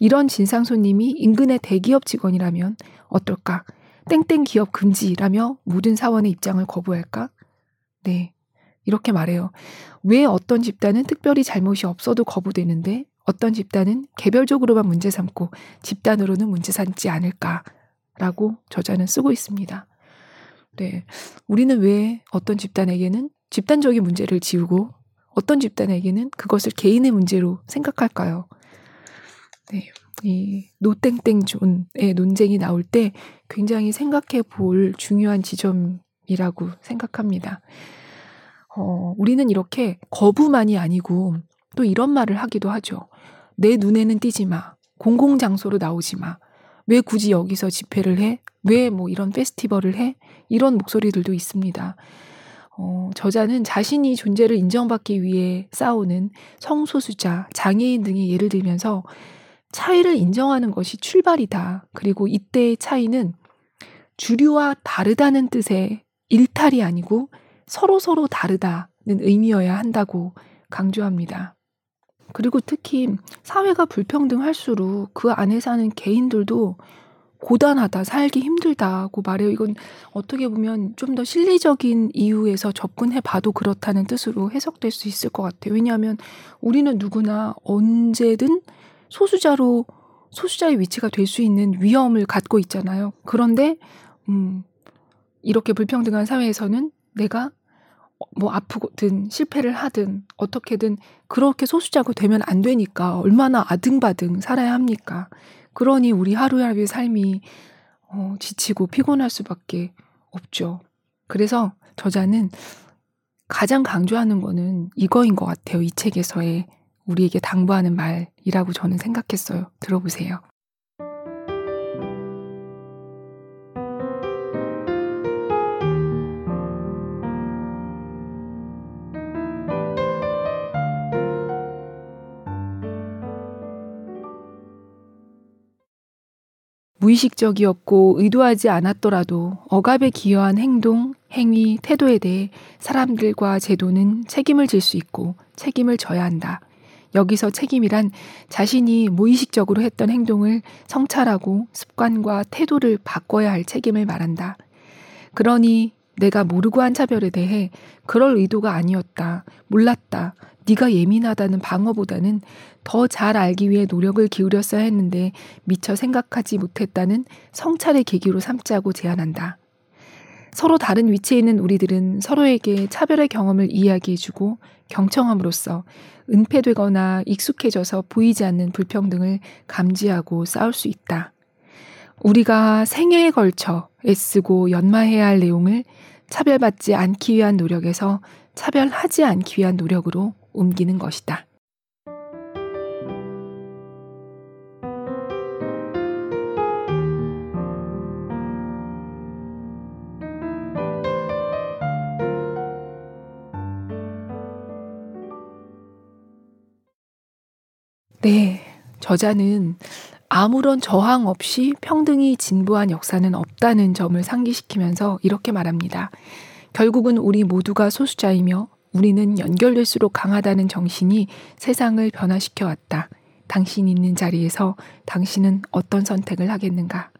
이런 진상 손님이 인근의 대기업 직원이라면 어떨까? 땡땡 기업 금지라며 모든 사원의 입장을 거부할까? 네. 이렇게 말해요. 왜 어떤 집단은 특별히 잘못이 없어도 거부되는데 어떤 집단은 개별적으로만 문제 삼고 집단으로는 문제 삼지 않을까? 라고 저자는 쓰고 있습니다. 네. 우리는 왜 어떤 집단에게는 집단적인 문제를 지우고 어떤 집단에게는 그것을 개인의 문제로 생각할까요? 네. 이 노땡땡존의 논쟁이 나올 때 굉장히 생각해 볼 중요한 지점이라고 생각합니다. 어, 우리는 이렇게 거부만이 아니고 또 이런 말을 하기도 하죠. 내 눈에는 띄지 마. 공공장소로 나오지 마. 왜 굳이 여기서 집회를 해? 왜 뭐 이런 페스티벌을 해? 이런 목소리들도 있습니다. 어, 저자는 자신이 존재를 인정받기 위해 싸우는 성소수자, 장애인 등의 예를 들면서 차이를 인정하는 것이 출발이다. 그리고 이때의 차이는 주류와 다르다는 뜻의 일탈이 아니고 서로 서로 다르다는 의미여야 한다고 강조합니다. 그리고 특히 사회가 불평등할수록 그 안에 사는 개인들도 고단하다, 살기 힘들다고 말해요. 이건 어떻게 보면 좀 더 실리적인 이유에서 접근해 봐도 그렇다는 뜻으로 해석될 수 있을 것 같아요. 왜냐하면 우리는 누구나 언제든 소수자로 소수자의 위치가 될 수 있는 위험을 갖고 있잖아요. 그런데 음, 이렇게 불평등한 사회에서는 내가 뭐 아프든 실패를 하든 어떻게든 그렇게 소수자가 되면 안 되니까 얼마나 아등바등 살아야 합니까? 그러니 우리 하루하루의 삶이 어, 지치고 피곤할 수밖에 없죠. 그래서 저자는 가장 강조하는 거는 이거인 것 같아요. 이 책에서의 우리에게 당부하는 말이라고 저는 생각했어요. 들어보세요. 무의식적이었고 의도하지 않았더라도 억압에 기여한 행동, 행위, 태도에 대해 사람들과 제도는 책임을 질 수 있고 책임을 져야 한다. 여기서 책임이란 자신이 무의식적으로 했던 행동을 성찰하고 습관과 태도를 바꿔야 할 책임을 말한다. 그러니 내가 모르고 한 차별에 대해 그럴 의도가 아니었다. 몰랐다. 네가 예민하다는 방어보다는 더 잘 알기 위해 노력을 기울였어야 했는데 미처 생각하지 못했다는 성찰의 계기로 삼자고 제안한다. 서로 다른 위치에 있는 우리들은 서로에게 차별의 경험을 이야기해주고 경청함으로써 은폐되거나 익숙해져서 보이지 않는 불평등을 감지하고 싸울 수 있다. 우리가 생애에 걸쳐 애쓰고 연마해야 할 내용을 차별받지 않기 위한 노력에서 차별하지 않기 위한 노력으로 옮기는 것이다. 네, 저자는 아무런 저항 없이 평등이 진보한 역사는 없다는 점을 상기시키면서 이렇게 말합니다. 결국은 우리 모두가 소수자이며 우리는 연결될수록 강하다는 정신이 세상을 변화시켜 왔다. 당신 있는 자리에서 당신은 어떤 선택을 하겠는가?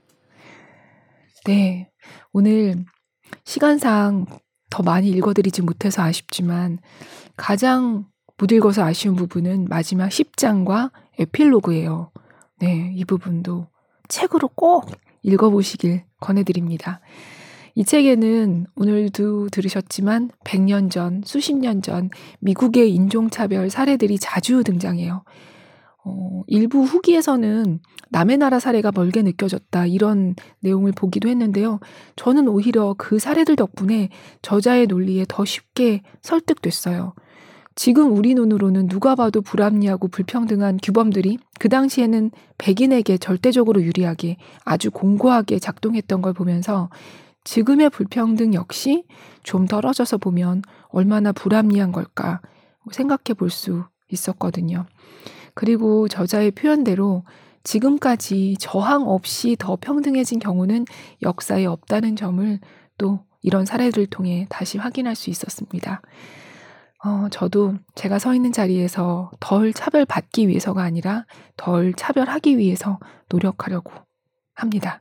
네. 오늘 시간상 더 많이 읽어드리지 못해서 아쉽지만 가장 못 읽어서 아쉬운 부분은 마지막 10장과 에필로그예요. 네. 이 부분도 책으로 꼭 읽어보시길 권해드립니다. 이 책에는 오늘도 들으셨지만 100년 전, 수십 년 전 미국의 인종차별 사례들이 자주 등장해요. 어, 일부 후기에서는 남의 나라 사례가 멀게 느껴졌다 이런 내용을 보기도 했는데요. 저는 오히려 그 사례들 덕분에 저자의 논리에 더 쉽게 설득됐어요. 지금 우리 눈으로는 누가 봐도 불합리하고 불평등한 규범들이 그 당시에는 백인에게 절대적으로 유리하게 아주 공고하게 작동했던 걸 보면서 지금의 불평등 역시 좀 떨어져서 보면 얼마나 불합리한 걸까 생각해 볼 수 있었거든요. 그리고 저자의 표현대로 지금까지 저항 없이 더 평등해진 경우는 역사에 없다는 점을 또 이런 사례들을 통해 다시 확인할 수 있었습니다. 어, 저도 제가 서 있는 자리에서 덜 차별받기 위해서가 아니라 덜 차별하기 위해서 노력하려고 합니다.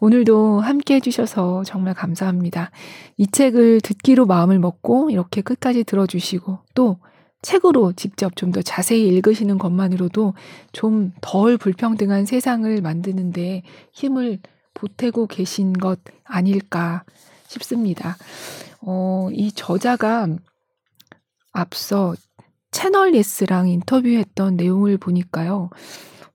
오늘도 함께 해주셔서 정말 감사합니다. 이 책을 듣기로 마음을 먹고 이렇게 끝까지 들어주시고 또 책으로 직접 좀 더 자세히 읽으시는 것만으로도 좀 덜 불평등한 세상을 만드는데 힘을 보태고 계신 것 아닐까 싶습니다. 어, 이 저자가 앞서 채널 예스랑 인터뷰했던 내용을 보니까요.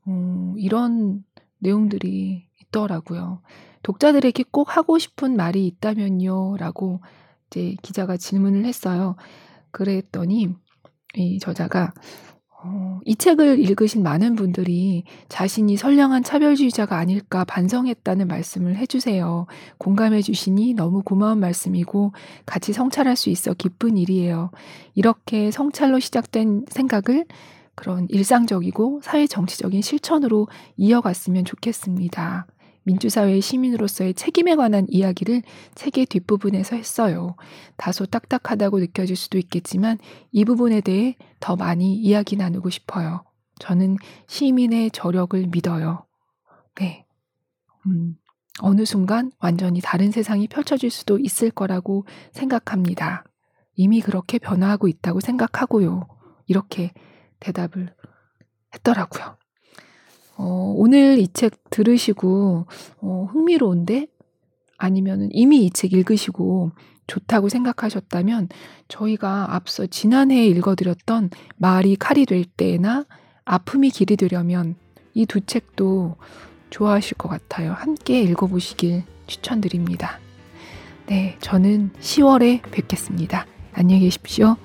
어, 이런 내용들이 있더라고요. 독자들에게 꼭 하고 싶은 말이 있다면요. 라고 이제 기자가 질문을 했어요. 그랬더니 이 저자가 어, 이 책을 읽으신 많은 분들이 자신이 선량한 차별주의자가 아닐까 반성했다는 말씀을 해주세요. 공감해 주시니 너무 고마운 말씀이고 같이 성찰할 수 있어 기쁜 일이에요. 이렇게 성찰로 시작된 생각을 그런 일상적이고 사회 정치적인 실천으로 이어갔으면 좋겠습니다. 민주사회의 시민으로서의 책임에 관한 이야기를 책의 뒷부분에서 했어요. 다소 딱딱하다고 느껴질 수도 있겠지만 이 부분에 대해 더 많이 이야기 나누고 싶어요. 저는 시민의 저력을 믿어요. 네. 음, 어느 순간 완전히 다른 세상이 펼쳐질 수도 있을 거라고 생각합니다. 이미 그렇게 변화하고 있다고 생각하고요. 이렇게 대답을 했더라고요. 어, 오늘 이 책 들으시고 어, 흥미로운데 아니면 이미 이 책 읽으시고 좋다고 생각하셨다면 저희가 앞서 지난해에 읽어드렸던 말이 칼이 될 때나 아픔이 길이 되려면 이 두 책도 좋아하실 것 같아요. 함께 읽어보시길 추천드립니다. 네, 저는 10월에 뵙겠습니다. 안녕히 계십시오.